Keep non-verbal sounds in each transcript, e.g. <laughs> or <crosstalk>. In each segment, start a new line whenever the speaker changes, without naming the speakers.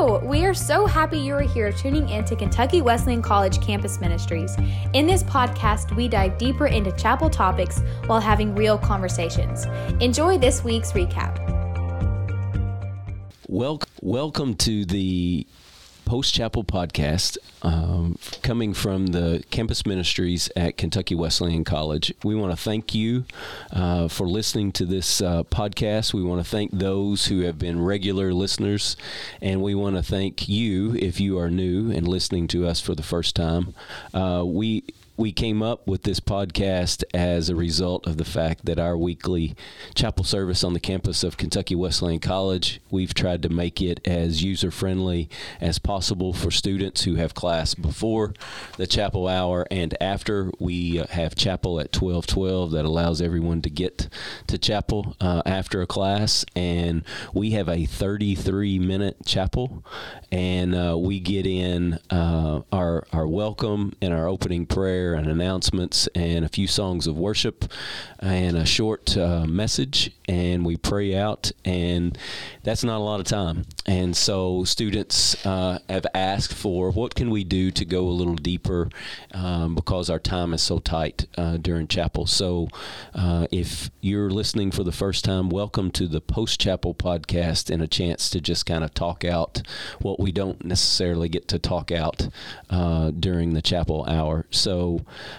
Hello! We are so happy you are here tuning in to Kentucky Wesleyan College Campus Ministries. In this podcast, we dive deeper into chapel topics while having real conversations. Enjoy this week's recap.
Wel- welcome to the Post Chapel podcast, um, coming from the campus ministries at Kentucky Wesleyan College. We want to thank you uh, for listening to this uh, podcast. We want to thank those who have been regular listeners, and we want to thank you if you are new and listening to us for the first time. Uh, we we came up with this podcast as a result of the fact that our weekly chapel service on the campus of Kentucky Wesleyan College, we've tried to make it as user friendly as possible for students who have class before the chapel hour and after. We uh, have chapel at 1212 that allows everyone to get to chapel uh, after a class, and we have a 33 minute chapel, and uh, we get in uh, our, our welcome and our opening prayer prayer and announcements and a few songs of worship and a short uh, message, and we pray out, and that's not a lot of time. And so students uh, have asked for what can we do to go a little deeper um, because our time is so tight uh, during chapel. So uh, if you're listening for the first time, welcome to the Post Chapel podcast and a chance to just kind of talk out what we don't necessarily get to talk out uh, during the chapel hour. So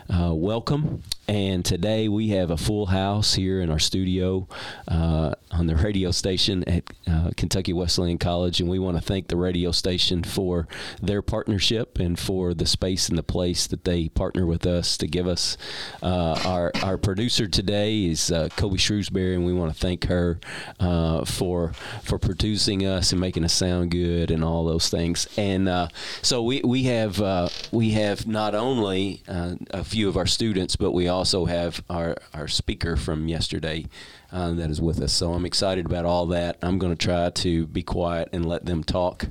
uh, welcome. And today we have a full house here in our studio uh, on the <laughs> radio station at uh, Kentucky Wesleyan College. And we want to thank the radio station for their partnership and for the space and the place that they partner with us to give us. Uh, our, our producer today is uh, Kobe Shrewsbury, and we want to thank her uh, for, for producing us and making us sound good and all those things. And so we, we, have, we have not only a few of our students, but we also have our, our speaker from yesterday uh, that is with us. So I'm excited about all that. I'm going to try to be quiet and let them talk.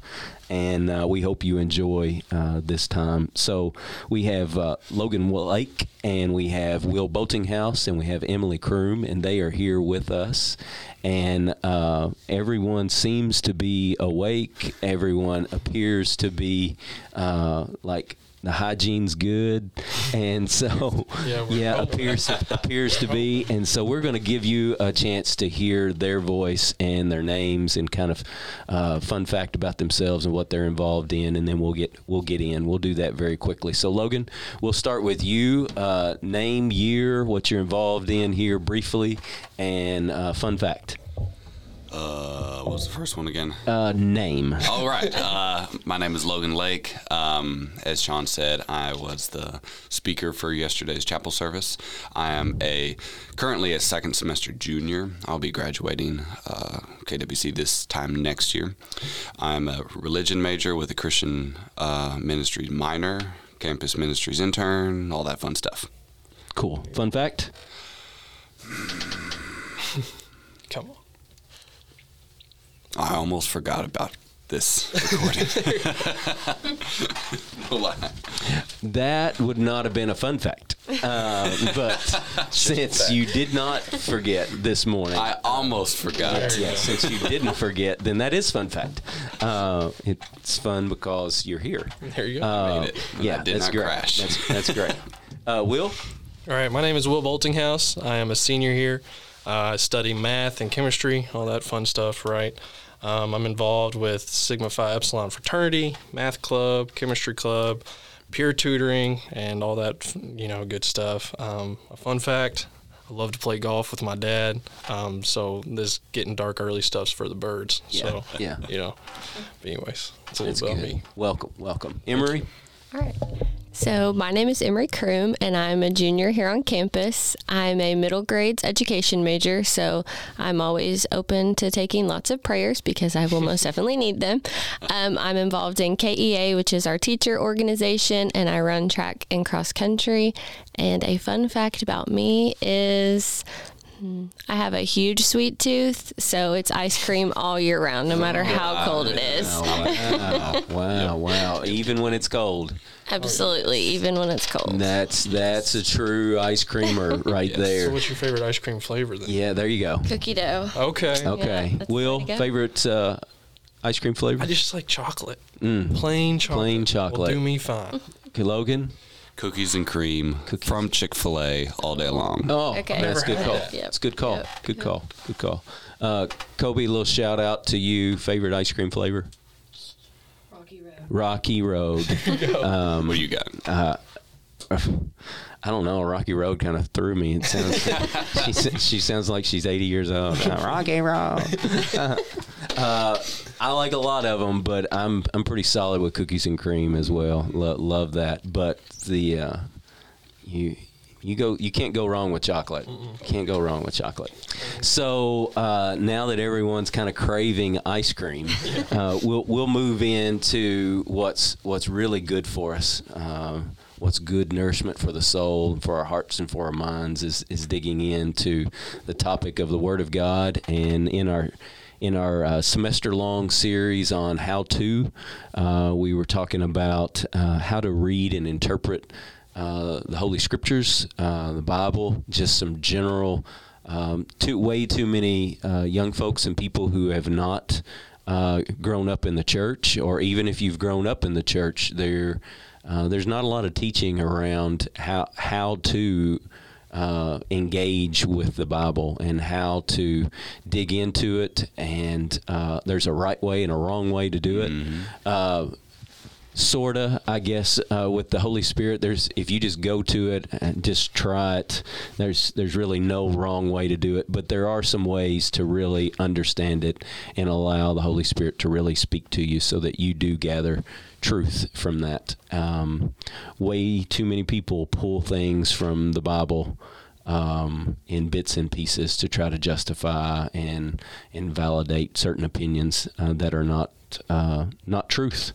And uh, we hope you enjoy uh, this time. So we have uh, Logan Lake, and we have Will Boltinghouse, and we have Emily Kroom, and they are here with us. And uh, everyone seems to be awake. Everyone appears to be uh, like the hygiene's good, and so <laughs> yeah, yeah appears <laughs> appears to be, and so we're going to give you a chance to hear their voice and their names and kind of uh, fun fact about themselves and what they're involved in, and then we'll get we'll get in. We'll do that very quickly. So Logan, we'll start with you. Uh, name, year, what you're involved in here briefly, and uh, fun fact.
Uh, what was the first one again?
Uh, name.
All right. <laughs> Uh, my name is Logan Lake. Um, as Shawn said, I was the speaker for yesterday's chapel service. I am a currently a second semester junior. I'll be graduating uh, KWC this time next year. I'm a religion major with a Christian uh, ministries minor, campus ministries intern, all that fun stuff.
Cool. Fun fact.
Come on.
I almost forgot about this recording. <laughs>
that would not have been a fun fact. Uh, <laughs> but since you did not forget this morning,
I almost forgot.
Yeah, since you didn't forget, then that is fun fact. Uh, it's fun because you're here.
There you go. Uh,
yeah, that's great. That's, that's, great. <laughs> Uh, Will.
All right, my name is Will Boltinghouse. I am a senior here. Uh, I study math and chemistry, all that fun stuff, right? Um, I'm involved with Sigma Phi Epsilon fraternity, math club, chemistry club, peer tutoring, and all that you know good stuff. Um, a fun fact: I love to play golf with my dad. Um, so this getting dark early stuff's for the birds.
Yeah.
So
yeah,
you know. But anyways, it's a little about me.
Welcome, welcome, Emery.
All right. So, my name is Emery Kroom, and I'm a junior here on campus. I'm a middle grades education major, so I'm always open to taking lots of prayers because I will most <laughs> definitely need them. Um, I'm involved in KEA, which is our teacher organization, and I run track and cross country. And a fun fact about me is I have a huge sweet tooth, so it's ice cream all year round, no matter how cold it is.
Wow, wow, wow. Even when it's cold.
Absolutely, even when it's cold.
That's that's a true ice creamer <laughs> right yes. there.
So, what's your favorite ice cream flavor then?
Yeah, there you go.
Cookie dough.
Okay.
Okay. Yeah, Will favorite uh, ice cream flavor?
I just like chocolate. Plain chocolate.
Plain
Will
chocolate.
do me fine.
Okay, Logan.
Cookies and cream from Chick Fil A all day long.
Oh,
Okay.
that's a good
Never
call.
had
that. Yep.
It's good call.
Yep.
Good call. Good call. Uh, Kobe, a little shout out to you. Favorite ice cream flavor?
Rocky Road.
Rocky Road. <laughs>
what do you got?
I don't know. Rocky Road kind of threw me. It sounds. she, <laughs> <laughs> she sounds like she's 80 years old. <laughs> Uh, Rocky Road. uh, I like a lot of them, but I'm I'm pretty solid with cookies and cream as well. Lo- love that. But the uh, you you go you can't go wrong with chocolate. Can't go wrong with chocolate. So uh, now that everyone's kind of craving ice cream, <laughs> uh, we'll we'll move into what's what's really good for us. Um, what's good nourishment for the soul, for our hearts, and for our minds is is digging into the topic of the Word of God, and in our in our uh, semester long series on how to, uh, we were talking about uh, how to read and interpret uh, the Holy Scriptures, uh, the Bible, just some general. Um, too way too many uh, young folks and people who have not uh, grown up in the church, or even if you've grown up in the church, there uh, there's not a lot of teaching around how how to uh, engage with the Bible and how to dig into it. And uh, there's a right way and a wrong way to do it. Uh, sorta i guess uh, with the holy spirit there's if you just go to it and just try it there's there's really no wrong way to do it but there are some ways to really understand it and allow the holy spirit to really speak to you so that you do gather truth from that. Um, way too many people pull things from the bible um, in bits and pieces to try to justify and invalidate certain opinions uh, that are not uh, not truth.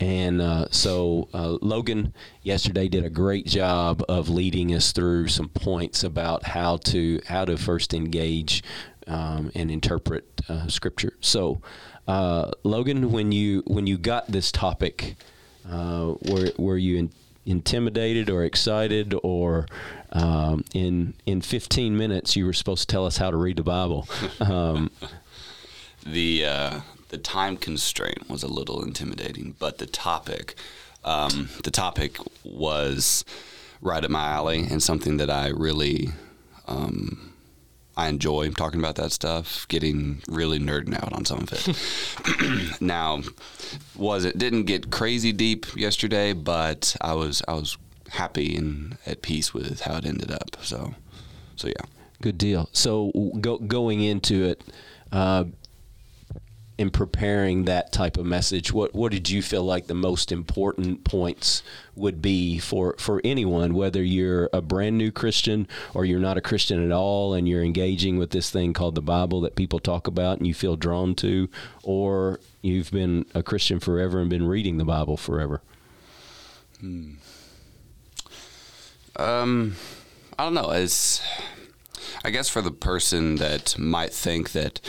And uh, so uh, Logan yesterday did a great job of leading us through some points about how to how to first engage um, and interpret uh, scripture. So uh, Logan, when you when you got this topic, uh, were were you in, intimidated or excited or um, in in 15 minutes you were supposed to tell us how to read the Bible? <laughs> Um,
the uh, the time constraint was a little intimidating, but the topic um, the topic was right up my alley and something that I really um, I enjoy talking about that stuff, getting really nerding out on some of it. <laughs> now, was it didn't get crazy deep yesterday, but I was I was happy and at peace with how it ended up. So, so yeah.
Good deal. So go, going into it, uh, in preparing that type of message, what what did you feel like the most important points would be for for anyone, whether you're a brand new Christian or you're not a Christian at all, and you're engaging with this thing called the Bible that people talk about and you feel drawn to, or you've been a Christian forever and been reading the Bible forever. Hmm.
Um, I don't know. It's I guess for the person that might think that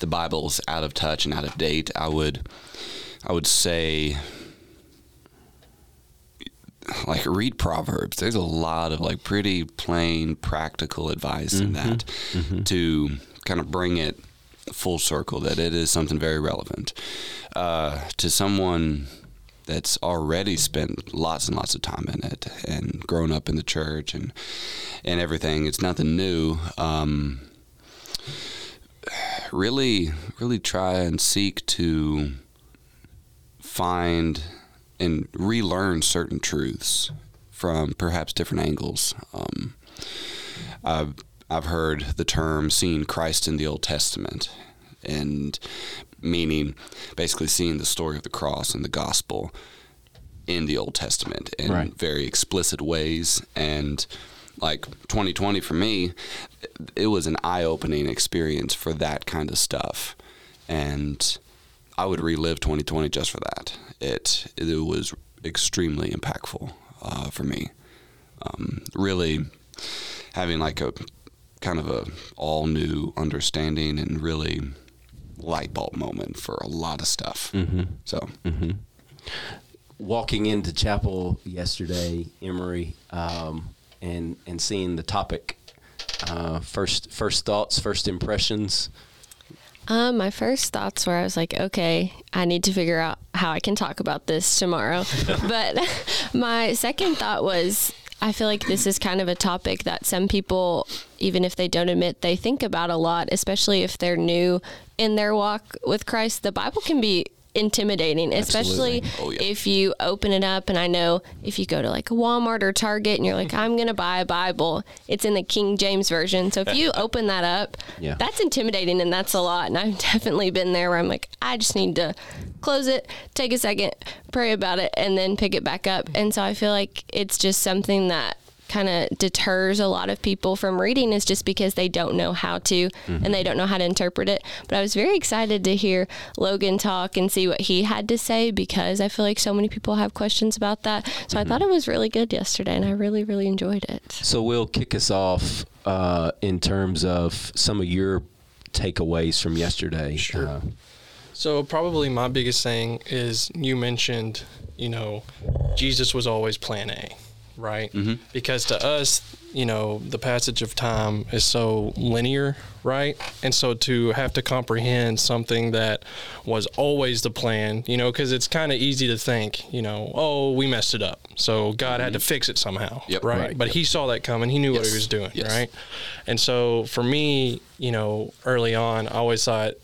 the Bible's out of touch and out of date, I would I would say like read Proverbs. There's a lot of like pretty plain practical advice in that to kind of bring it full circle that it is something very relevant. Uh, to someone that's already spent lots and lots of time in it and grown up in the church and and everything. It's nothing new. Um, really, really try and seek to find and relearn certain truths from perhaps different angles. Um, I've I've heard the term "seeing Christ in the Old Testament," and meaning basically seeing the story of the cross and the gospel in the Old Testament in
Right.
very explicit ways. And like 2020 for me, it was an eye opening experience for that kind of stuff. And I would relive 2020 just for that. It, it was extremely impactful uh, for me. Um, really having like a kind of a all new understanding and really light bulb moment for a lot of stuff. Mm-hmm. So
walking into chapel yesterday, Emery, um, and and seeing the topic. Uh, first first thoughts, first impressions.
Um, my first thoughts were I was like, okay, I need to figure out how I can talk about this tomorrow. <laughs> but <laughs> my second thought was I feel like this is kind of a topic that some people, even if they don't admit, they think about a lot, especially if they're new in their walk with Christ. The Bible can be intimidating, especially
Oh, yeah.
if you open it up. And I know if you go to like a Walmart or Target and you're like, I'm going to buy a Bible, it's in the King James Version. So if you open that up,
Yeah.
that's intimidating and that's a lot. And I've <laughs> definitely been there where I'm like, I just need to close it, take a second, pray about it, and then pick it back up. And so I feel like it's just something that kind of deters a lot of people from reading is just because they don't know how to and they don't know how to interpret it. But I was very excited to hear Logan talk and see what he had to say because I feel like so many people have questions about that. So I thought it was really good yesterday and I really, really enjoyed it.
So we'll kick us off uh, in terms of some of your takeaways from yesterday.
Sure.
Uh,
So probably my biggest thing is you mentioned, you know, Jesus was always plan A, right? Mm-hmm. Because to us, you know, the passage of time is so linear, right? And so to have to comprehend something that was always the plan, you know, because it's kind of easy to think, you know, oh, we messed it up. So God had to mm-hmm. fix it somehow,
Yep.
right?
Right.
But he saw that coming. He knew what he was doing,
Yes.
right? And so for me, you know, early on, I always thought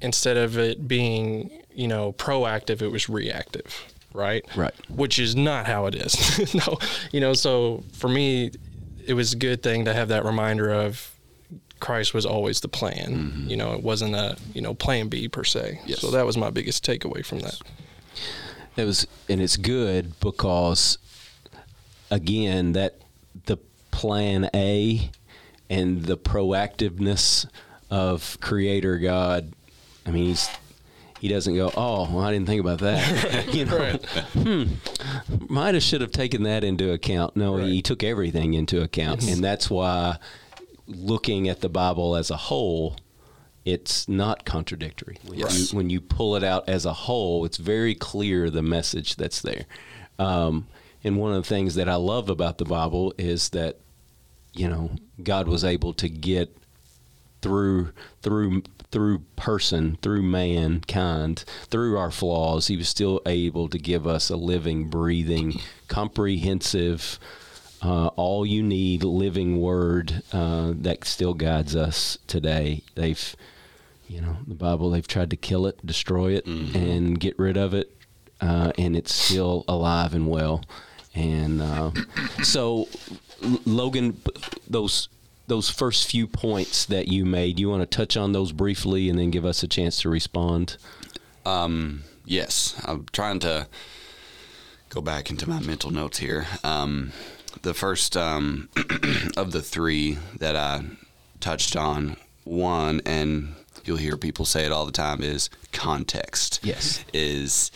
instead of it being, you know, proactive, it was reactive, right?
Right.
Which is not how it is. <laughs> no, you know, so for me, it was a good thing to have that reminder of Christ was always the plan. Mm-hmm. You know, it wasn't a, you know, plan B per se.
Yes.
So that was my biggest takeaway from that.
It was, and it's good because, again, that the plan A and the proactiveness of Creator God. I mean, he's he doesn't go, oh, well, I didn't think about that. <laughs> <laughs> you know,
Right.
might have should have taken that into account. No, he took everything into account, and that's why looking at the Bible as a whole, it's not contradictory. When,
Yes.
you, when you pull it out as a whole, it's very clear the message that's there. Um, and one of the things that I love about the Bible is that you know God was able to get through through through person through mankind through our flaws he was still able to give us a living breathing comprehensive uh, all you need living word uh, that still guides us today. They've you know the bible they've tried to kill it destroy it and get rid of it uh, and it's still alive and well. And uh, so logan those those first few points that you made you want to touch on those briefly and then give us a chance to respond
Um, yes, I'm trying to go back into my mental notes here. Um, the first um, <clears throat> of the three that I touched on, one, and you'll hear people say it all the time, is context.
Yes.
Is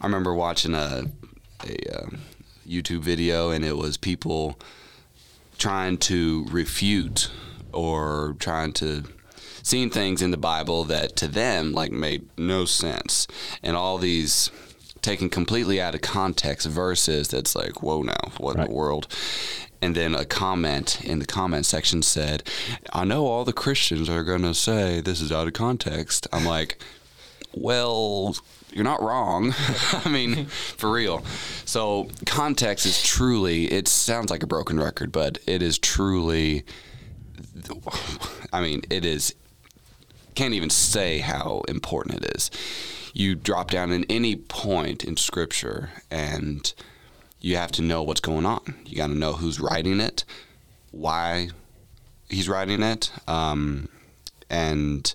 I remember watching a a uh, YouTube video, and it was people trying to refute or trying to seeing things in the Bible that to them like made no sense, and all these taken completely out of context verses that's like, whoa, now what in the world? And then a comment in the comment section said, "I know all the Christians are going to say this is out of context." I'm like, well, you're not wrong. <laughs> I mean, for real. So context is truly. It sounds like a broken record, but it is truly. I mean, it is. Can't even say how important it is. You drop down in any point in Scripture, and you have to know what's going on. You got to know who's writing it, why he's writing it, um, and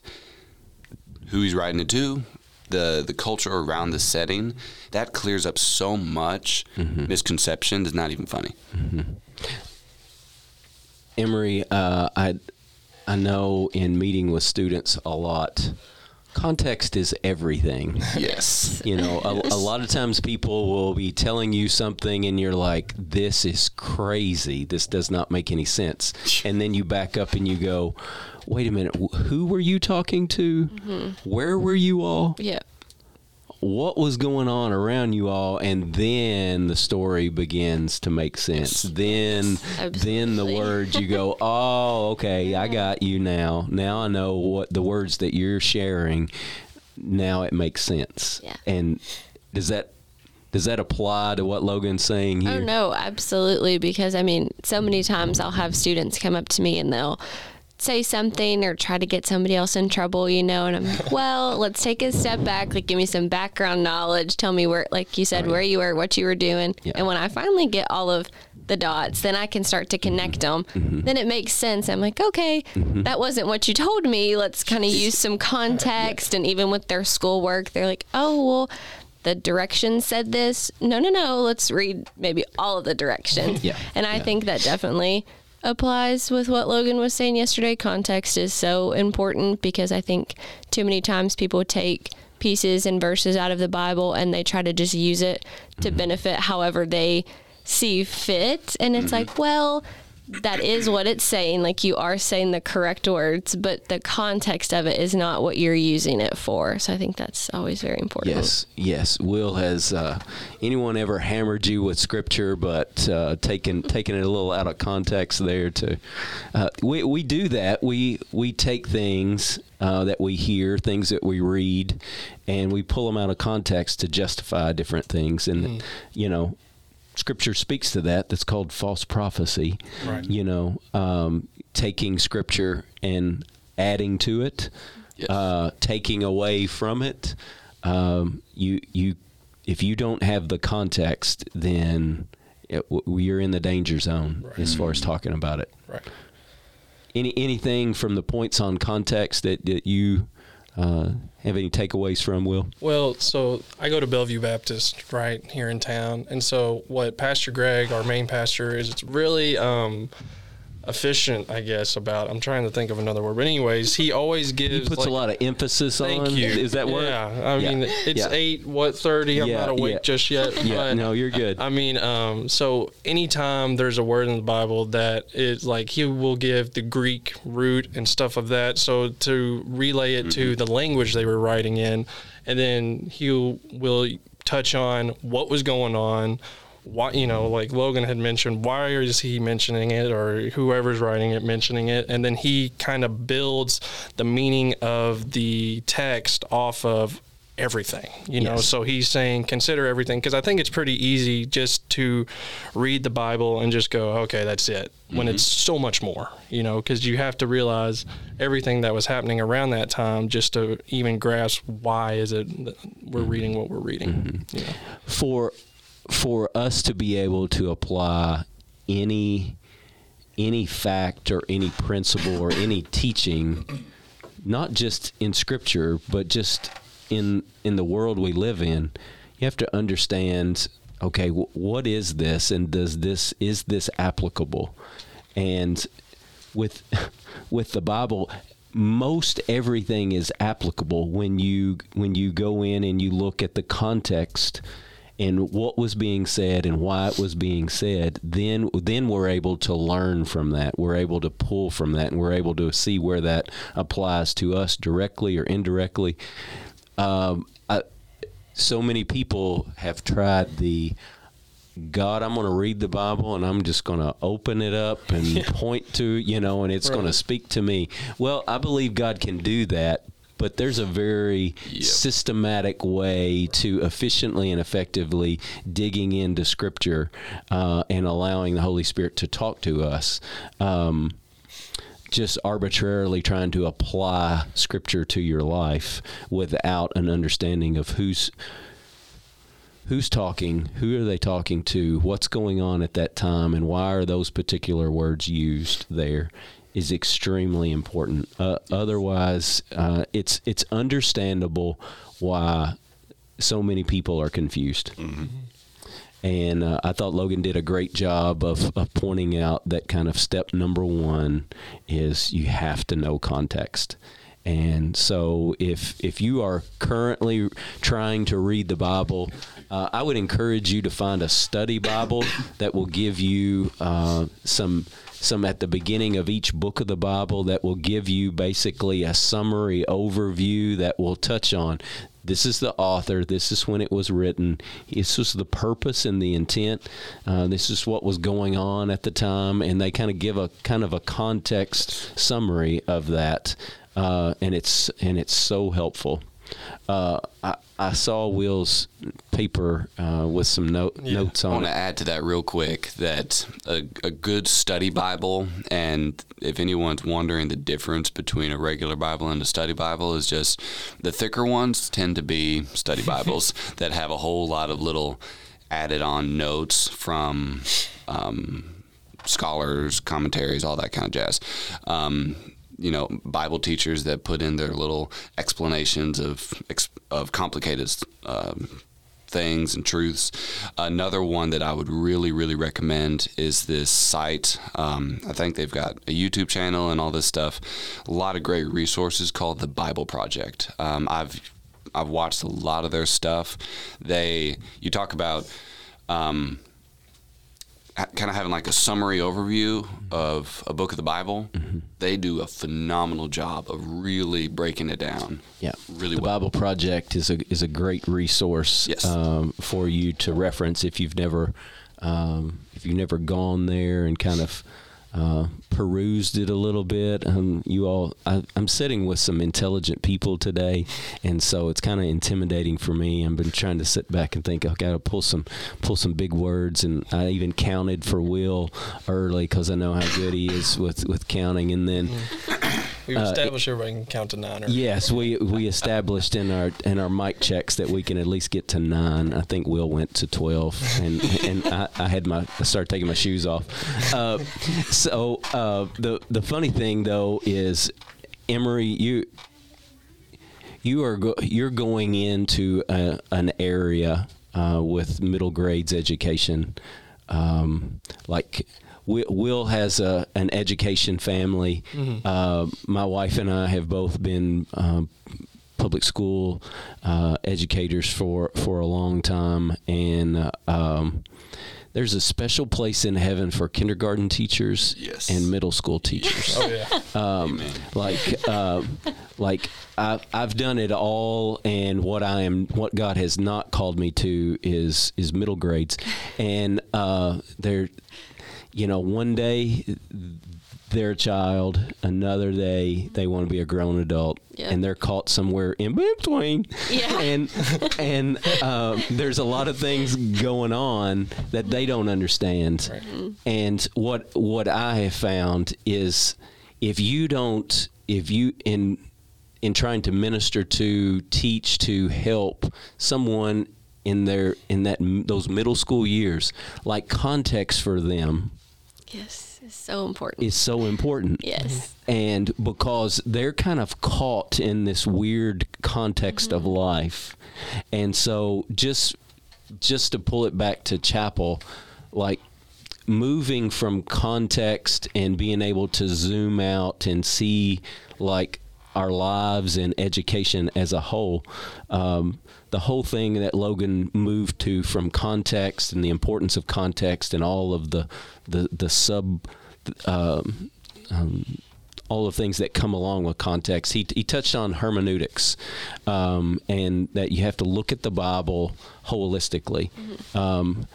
who he's writing it to, the the culture around the setting. That clears up so much misconception. It's not even funny.
Emery, uh, I I know in meeting with students a lot, context is everything. <laughs>
Yes.
You know, a, a lot of times people will be telling you something and you're like, this is crazy. This does not make any sense. <laughs> And then you back up and you go, wait a minute, who were you talking to? Mm-hmm. Where were you all?
Yeah.
what was going on around you all and then the story begins to make sense then then the words you go <laughs> oh okay i mm-hmm. got you now now i know what the words that you're sharing now it makes sense
Yeah.
and does that does that apply to what logan's saying oh, here
Oh no, absolutely. Because I mean, so many times I'll have students come up to me and they'll say something or try to get somebody else in trouble, you know, and I'm like, <laughs> well, let's take a step back. Like, give me some background knowledge. Tell me where, like you said, where you were, what you were doing.
Yeah.
And when I finally get all of the dots, then I can start to connect them. Mm-hmm. Then it makes sense. I'm like, okay, mm-hmm. that wasn't what you told me. Let's kind of use some context. And even with their schoolwork, they're like, oh, well, the directions said this. No, no, no. Let's read maybe all of the directions.
Yeah.
And I
Yeah.
think that definitely applies with what Logan was saying yesterday. Context is so important because I think too many times people take pieces and verses out of the Bible and they try to just use it to mm-hmm. benefit however they see fit. And it's mm-hmm. like, well, that is what it's saying. Like you are saying the correct words, but the context of it is not what you're using it for. So I think that's always very important.
Yes, yes. Will has uh, anyone ever hammered you with scripture, but uh, taken taken it a little out of context there? To uh, we we do that. We we take things uh, that we hear, things that we read, and we pull them out of context to justify different things. And you know, scripture speaks to that. That's called false prophecy.
Right.
You know, um, taking scripture and adding to it,
Yes.
uh, taking away from it. Um, you you if you don't have the context, then it, you're in the danger zone as far as talking about it.
Right.
Any anything from the points on context that, that you uh, have any takeaways from? Will
Well, so I go to Bellevue Baptist right here in town, and so what Pastor Greg, our main pastor, is it's really um, efficient, I guess. About I'm trying to think of another word, but anyways, he always gives.
he puts
like-
a lot of emphasis
Thank
on.
you.
Is that word?
Yeah, I
Yeah.
mean it's
Yeah.
eight what thirty. I'm
Yeah,
not awake just yet.
Yeah,
but,
no, you're good.
I mean, um, so anytime there's a word in the Bible that is like he will give the Greek root and stuff of that, so to relay it to the language they were writing in, and then he will touch on what was going on. Why, you know, like Logan had mentioned, why is he mentioning it, or whoever's writing it mentioning it, and then he kind of builds the meaning of the text off of everything, you know.
Yes.
So he's saying consider everything because I think it's pretty easy just to read the Bible and just go, okay, that's it. When mm-hmm. it's so much more, you know, because you have to realize everything that was happening around that time just to even grasp why is it we're mm-hmm. reading what we're reading. Mm-hmm. You know?
for for us to be able to apply any any fact or any principle or any teaching not just in scripture but just in in the world we live in you have to understand okay wh- what is this and does this is this applicable? And with <laughs> with the bible most everything is applicable when you when you go in and you look at the context and what was being said and why it was being said then then we're able to learn from that. We're able to pull from that and we're able to see where that applies to us directly or indirectly. Um, I, so many people have tried the God, I'm going to read the Bible and I'm just going to open it up and <laughs> point to, you know, and it's going to speak to me. Well, I believe God can do that, but there's a very
Yep.
systematic way to efficiently and effectively digging into Scripture uh, and allowing the Holy Spirit to talk to us. Um, just arbitrarily trying to apply Scripture to your life without an understanding of who's who's talking, who are they talking to, what's going on at that time, and why are those particular words used there is extremely important. Uh, otherwise, uh, it's it's understandable why so many people are confused. And uh, I thought Logan did a great job of, of pointing out that kind of step number one is you have to know context. And so, if if you are currently trying to read the Bible, uh, I would encourage you to find a study Bible that will give you uh, some some at the beginning of each book of the Bible that will give you basically a summary overview that will touch on this is the author. This is when it was written. This was the purpose and the intent. Uh, this is what was going on at the time, and they kind of give a kind of a context summary of that, uh, and it's and it's so helpful. Uh, I, I saw Will's paper uh, with some note, notes
I want
it.
to add to that real quick that a, a good study Bible, and if anyone's wondering the difference between a regular Bible and a study Bible, is just the thicker ones tend to be study <laughs> Bibles that have a whole lot of little added on notes from um, scholars, commentaries, all that kind of jazz. Um, you know, Bible teachers that put in their little explanations of of complicated um, things and truths. Another one that I would really, really recommend is this site. Um, I think they've got a YouTube channel and all this stuff. A lot of great resources called the Bible Project. Um, I've I've watched a lot of their stuff. They you talk about. Um, kind of having like a summary overview of a book of the Bible, they do a phenomenal job of really breaking it down.
Yeah,
really
the
well.
Bible Project is a is a great resource
Yes.
um, for you to reference if you've never um, if you've never gone there and kind of uh, perused it a little bit. Um, you all, I, I'm sitting with some intelligent people today, and so it's kind of intimidating for me. I've been trying to sit back and think. I got to pull some pull some big words, and I even counted for Will early because I know how good he is with with counting, and then.
We established everybody can count to nine. Or
Yes, we we established in our in our mic checks that we can at least get to nine. I think Will went to twelve, and and I, I had my I started taking my shoes off. Uh, so uh, the the funny thing though is, Emery, you you are go, you're going into a, an area uh, with middle grades education, um, like. Will, Will has a, an education family. Uh, my wife and I have both been um, public school uh, educators for, for a long time, and uh, um, there's a special place in heaven for kindergarten teachers
Yes.
and middle school teachers.
Oh yeah, <laughs>
um, like uh, like I've, I've done it all. And what I am what God has not called me to is is middle grades. And uh, they're you know one day they're a child another day they want to be a grown adult
Yeah.
and they're caught somewhere in between
Yeah. <laughs>
and and uh, there's a lot of things going on that they don't understand and what what I have found is if you don't if you in in trying to minister to teach to help someone in their in that those middle school years like context for them
yes, it's so important.
is so important.
Yes,
and because they're kind of caught in this weird context of mm-hmm. life. And so just just to pull it back to chapel like moving from context and being able to zoom out and see like our lives and education as a whole um, the whole thing that Logan moved to from context and the importance of context and all of the the the sub um, um, all the things that come along with context. He, he touched on hermeneutics um, and that you have to look at the Bible holistically. Um,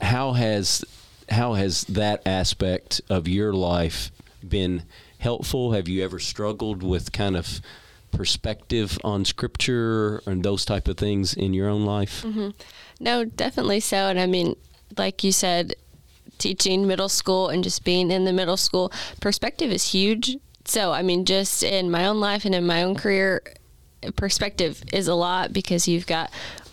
how has how has that aspect of your life been helpful? Have you ever struggled with kind of perspective on scripture and those type of things in your own life? Mm-hmm.
no, definitely so. And I mean, like you said, teaching middle school and just being in the middle school perspective is huge. So, I mean, just in my own life and in my own career, perspective is a lot because you've got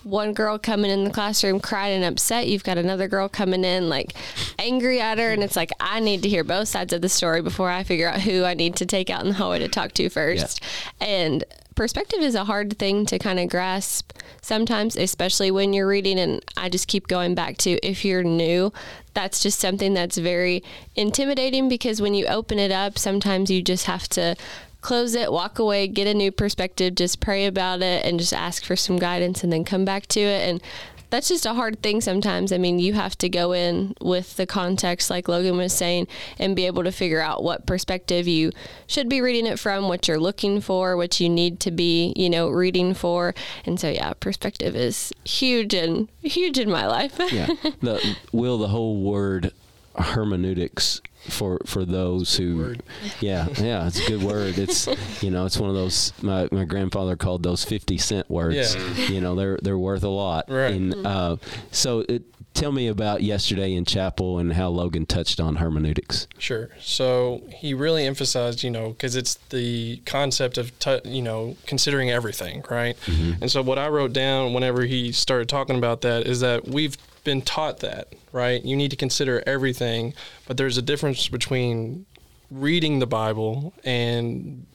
one girl coming in the classroom crying and upset. You've got another girl coming in like angry at her. And it's like, I need to hear both sides of the story before I figure out who I need to take out in the hallway to talk to first. And perspective is a hard thing to kind of grasp sometimes, especially when you're reading. And I just keep going back to if you're new, that's just something that's very intimidating because when you open it up, sometimes you just have to close it, walk away, get a new perspective, just pray about it and just ask for some guidance and then come back to it. And that's just a hard thing sometimes. I mean, you have to go in with the context, like Logan was saying, and be able to figure out what perspective you should be reading it from, what you're looking for, what you need to be, you know, reading for. And so, yeah, perspective is huge and huge in my life.
yeah. <laughs> The will the whole word hermeneutics for for those who yeah yeah it's a good word it's <laughs> you know it's one of those my, my grandfather called those 50 cent words
Yeah.
you know they're they're worth a lot
Right.
and uh, so it, tell me about yesterday in chapel and how Logan touched on hermeneutics
Sure. So he really emphasized, you know, because it's the concept of, t- you know, considering everything, right? And so what I wrote down whenever he started talking about that is that we've been taught that, right? You need to consider everything, but there's a difference between reading the Bible and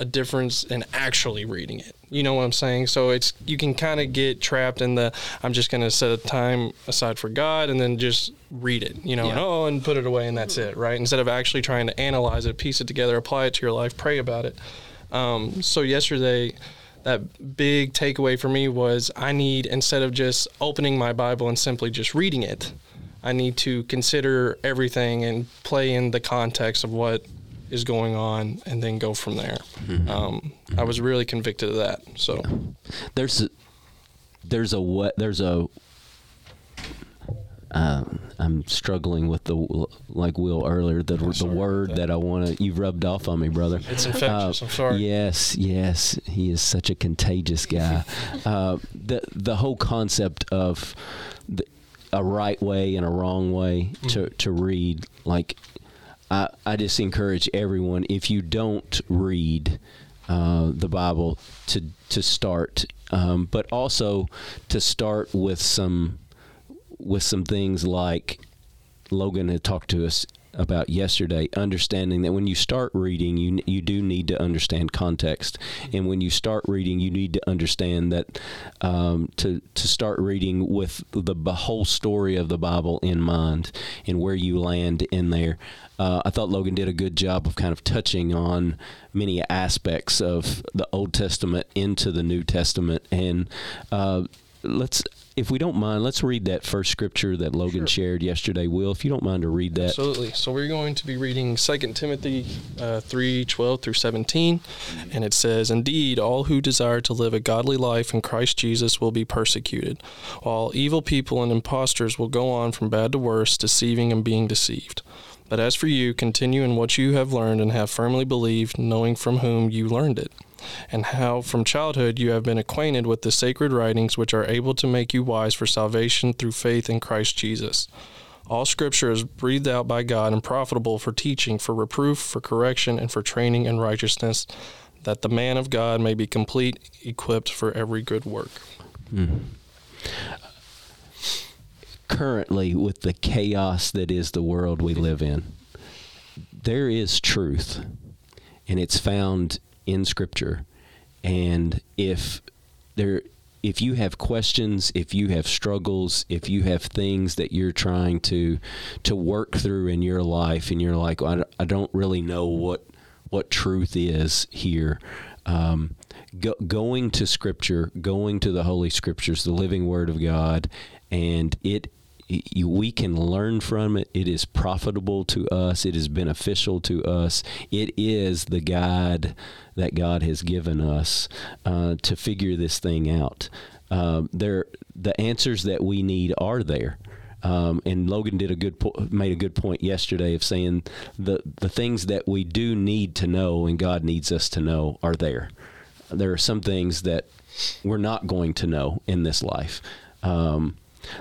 a difference in actually reading it. You know what I'm saying? So it's you can kind of get trapped in the I'm just going to set a time aside for God and then just read it, you know, and oh and put it away and that's it, right? Instead of actually trying to analyze it, piece it together, apply it to your life, pray about it. Um, so yesterday that big takeaway for me was I need instead of just opening my Bible and simply just reading it, I need to consider everything and play in the context of what is going on and then go from there. Um, I was really convicted of that. So
there's there's a what there's a um, I'm struggling with the like Will earlier the the word
that.
that. I want to you've rubbed off on me brother
it's infectious.
Uh,
I'm sorry.
Yes, yes, he is such a contagious guy. <laughs> uh, the the whole concept of the, a right way and a wrong way to to read, like I I just encourage everyone if you don't read uh, the Bible to to start, um, but also to start with some with some things like Logan had talked to us about yesterday, understanding that when you start reading, you you do need to understand context, and when you start reading, you need to understand that um, to to start reading with the whole story of the Bible in mind and where you land in there. Uh, I thought Logan did a good job of kind of touching on many aspects of the Old Testament into the New Testament, and uh, let's if we don't mind, let's read that first scripture that Logan
Sure.
shared yesterday. Will, if you don't mind to read that.
Absolutely. So we're going to be reading 2 Timothy uh, 3 12 through 17. And it says, Indeed, all who desire to live a godly life in Christ Jesus will be persecuted, while evil people and impostors will go on from bad to worse, deceiving and being deceived. But as for you, continue in what you have learned and have firmly believed, knowing from whom you learned it, and how from childhood you have been acquainted with the sacred writings which are able to make you wise for salvation through faith in Christ Jesus. All scripture is breathed out by God and profitable for teaching, for reproof, for correction, and for training in righteousness, that the man of God may be complete, equipped for every good work. Hmm.
currently with the chaos that is the world we live in, there is truth, and it's found in Scripture. And if there, if you have questions, if you have struggles, if you have things that you're trying to to work through in your life, and you're like, I, I don't really know what what truth is here. Um, go, going to Scripture, going to the Holy Scriptures, the living Word of God, and it we can learn from it. It is profitable to us. It is beneficial to us. It is the guide that God has given us uh, to figure this thing out. Um, there, the answers that we need are there. Um, and Logan did a good po- made a good point yesterday of saying the the things that we do need to know and God needs us to know are there. There are some things that we're not going to know in this life. Um,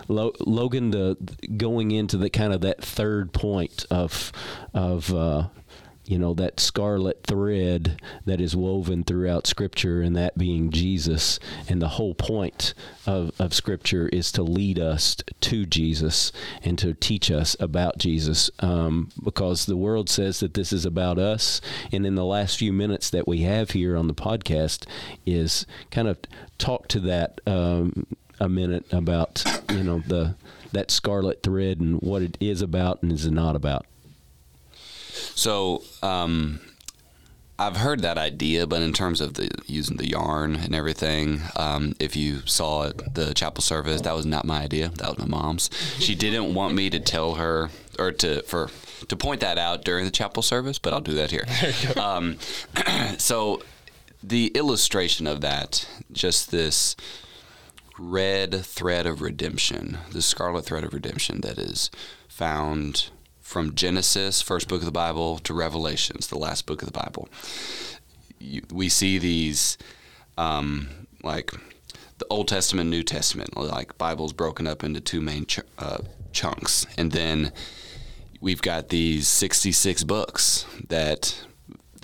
Lo- Logan, the going into the kind of that third point of of uh, you know that scarlet thread that is woven throughout Scripture, and that being Jesus, and the whole point of of Scripture is to lead us to Jesus and to teach us about Jesus, um, because the world says that this is about us, and in the last few minutes that we have here on the podcast is kind of talk to that. Um, a minute about you know the that scarlet thread and what it is about and is not about.
So, um, I've heard that idea, but in terms of the using the yarn and everything, um, if you saw it, the chapel service, that was not my idea. That was my mom's. She didn't want me to tell her or to for to point that out during the chapel service, but I'll do that here. Um, <clears throat> so the illustration of that, just this red thread of redemption, the scarlet thread of redemption that is found from Genesis, first book of the Bible, to Revelations, the last book of the Bible. You, we see these, um, like the Old Testament, New Testament, like Bible's broken up into two main ch- uh, chunks, and then we've got these sixty-six books that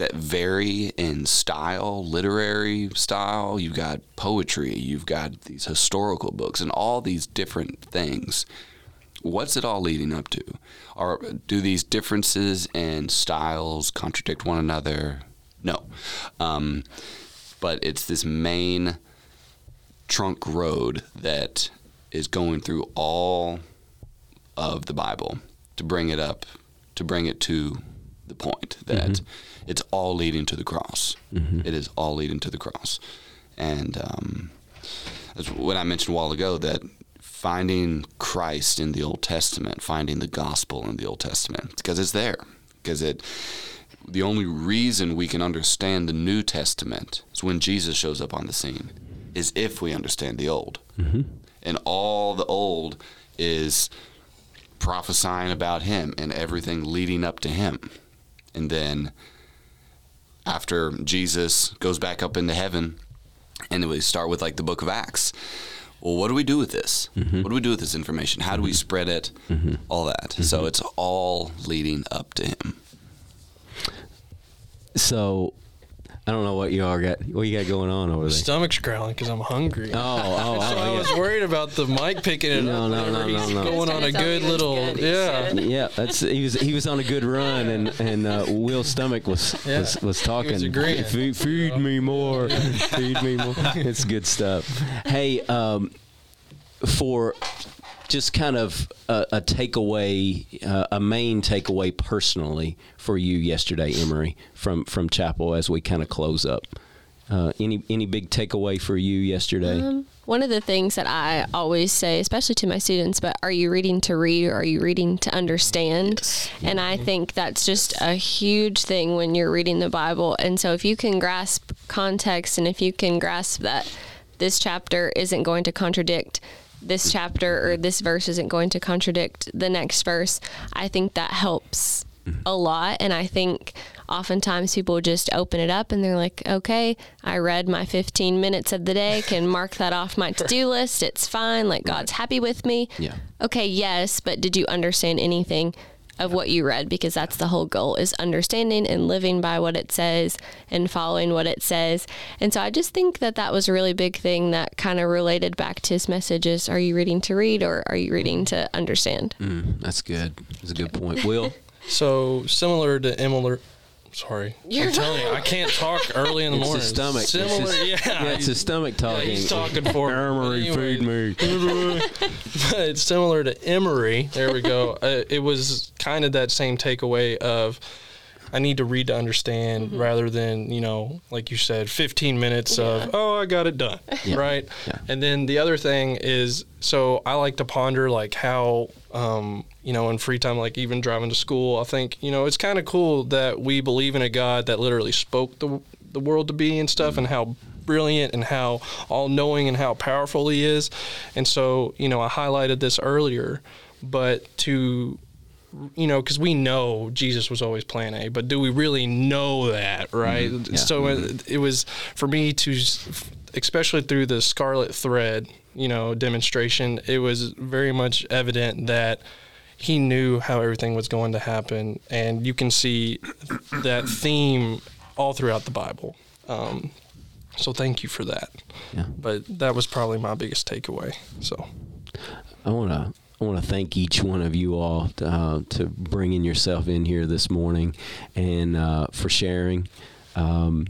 that vary in style, literary style. You've got poetry, you've got these historical books, and all these different things what's it all leading up to? Or do these differences in styles contradict one another? No. Um, but it's this main trunk road that is going through all of the Bible to bring it up, to bring it to the point that mm-hmm. it's all leading to the cross. Mm-hmm. It is all leading to the cross. And um, that's what I mentioned a while ago that finding Christ in the Old Testament, finding the gospel in the Old Testament, because it's there. Because it, the only reason we can understand the New Testament is when Jesus shows up on the scene, is if we understand the Old. Mm-hmm. And all the Old is prophesying about Him and everything leading up to Him. And then after Jesus goes back up into heaven, and we start with like the book of Acts well, what do we do with this? Mm-hmm. What do we do with this information? How do we spread it? Mm-hmm. All that. Mm-hmm. So it's all leading up to him.
So I don't know what you all got. What you got going on over there?
Stomach's growling because I'm hungry.
Oh, oh, <laughs> oh!
so I was worried about the mic picking it
no,
up.
No, no, no, no,
Going on a good little, good, yeah,
yeah. That's he was he was on a good run, and and uh, Will's stomach was yeah. was, was talking.
He was
feed, feed me more, feed me more. It's good stuff. Hey, um, for just kind of a, a takeaway, uh, a main takeaway personally for you yesterday, Emery, from from chapel as we kind of close up. Uh, any any big takeaway for you yesterday? Um,
one of the things that I always say, especially to my students, but are you reading to read or are you reading to understand? Yes. And I think that's just a huge thing when you're reading the Bible. And so if you can grasp context and if you can grasp that this chapter isn't going to contradict this chapter or this verse isn't going to contradict the next verse, I think that helps mm-hmm. a lot. And I think oftentimes people just open it up and they're like, okay, I read my 15 minutes of the day, can <laughs> mark that off my to do list. It's fine. Like God's happy with me.
Yeah.
Okay, yes, but did you understand anything? Of what you read because that's the whole goal is understanding and living by what it says and following what it says. And so I just think that that was a really big thing that kind of related back to his messages. Are you reading to read or are you reading to understand?
Mm, that's good. That's a good point. Will? <laughs>
so similar to Emily, Sorry, You're I'm telling you, I can't <laughs> talk early in the
it's
morning.
It's stomach.
Similar,
it's
his, <laughs>
yeah,
yeah,
it's his stomach talking.
Yeah, he's talking for <laughs>
Emery, anyway. feed me.
it's similar to Emery. There we go. Uh, it was kind of that same takeaway of. I need to read to understand mm-hmm. rather than, you know, like you said, 15 minutes yeah. of, oh, I got it done. <laughs> Yeah. Right. Yeah. And then the other thing is, so I like to ponder like how um, you know, in free time, like even driving to school, I think, you know, it's kind of cool that we believe in a God that literally spoke the, the world to be and stuff and how brilliant and how all knowing and how powerful he is. And so, you know, I highlighted this earlier, but to, you know, because we know Jesus was always plan A, but do we really know that, right? Mm-hmm. Yeah. So mm-hmm. it, it was for me to, especially through the scarlet thread, you know, demonstration, it was very much evident that he knew how everything was going to happen, and you can see that theme all throughout the Bible. Um, so thank you for that.
Yeah.
But that was probably my biggest takeaway. So
I want to I want to thank each one of you all to, uh, to bringing yourself in here this morning and uh, for sharing. Um,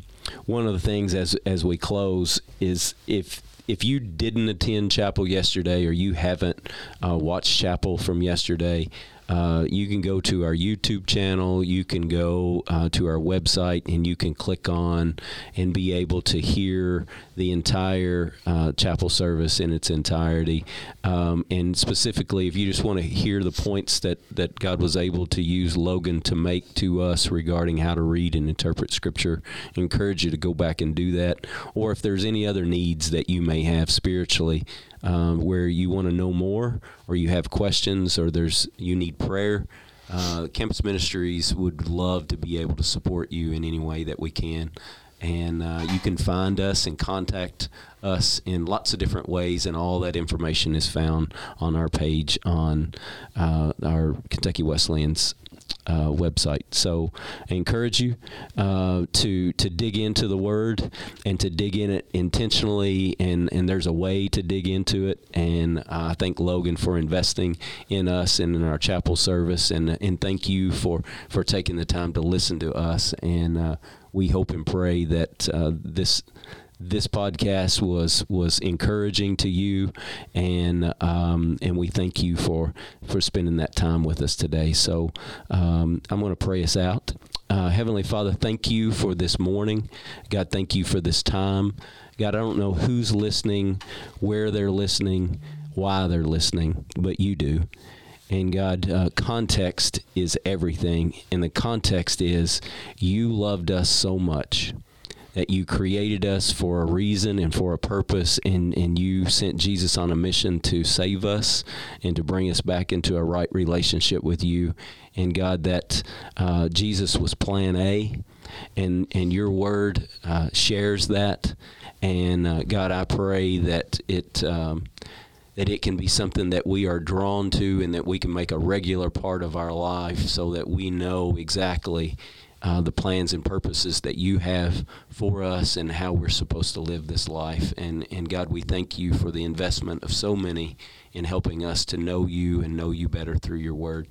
one of the things as as we close is if if you didn't attend chapel yesterday or you haven't uh, watched chapel from yesterday, uh, you can go to our YouTube channel, you can go uh, to our website, and you can click on and be able to hear the entire uh, chapel service in its entirety. Um, and specifically, if you just want to hear the points that, that God was able to use Logan to make to us regarding how to read and interpret Scripture, I encourage you to go back and do that. Or if there's any other needs that you may have spiritually, um, where you want to know more, or you have questions, or there's you need prayer. Uh, Campus Ministries would love to be able to support you in any way that we can. And uh, you can find us and contact us in lots of different ways, and all that information is found on our page on uh, our Kentucky Wesleyan's uh, website. So I encourage you uh, to to dig into the Word and to dig in it intentionally. And, and there's a way to dig into it. And uh, I thank Logan for investing in us and in our chapel service. And and thank you for for taking the time to listen to us. And uh, we hope and pray that uh, this this podcast was was encouraging to you, and um, and we thank you for for spending that time with us today. So um, I'm going to pray us out. Uh, Heavenly Father, thank you for this morning. God, thank you for this time. God, I don't know who's listening, where they're listening, why they're listening, but you do. And God, uh, context is everything. And the context is you loved us so much that you created us for a reason and for a purpose, and, and you sent Jesus on a mission to save us and to bring us back into a right relationship with you. And God, that uh, Jesus was plan A, and, and your word uh, shares that. And uh, God, I pray that it. Um, that it can be something that we are drawn to and that we can make a regular part of our life so that we know exactly uh, the plans and purposes that you have for us and how we're supposed to live this life. And, and God, we thank you for the investment of so many in helping us to know you and know you better through your word.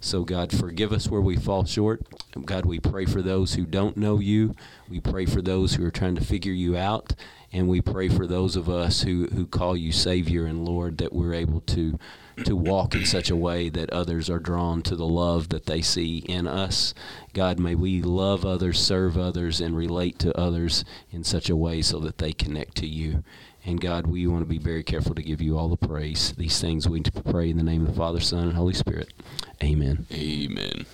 So, God, forgive us where we fall short. God, we pray for those who don't know you. We pray for those who are trying to figure you out. And we pray for those of us who, who call you Savior and Lord that we're able to to walk in such a way that others are drawn to the love that they see in us. God, may we love others, serve others, and relate to others in such a way so that they connect to you. And God, we want to be very careful to give you all the praise. These things we pray in the name of the Father, Son, and Holy Spirit. Amen.
Amen.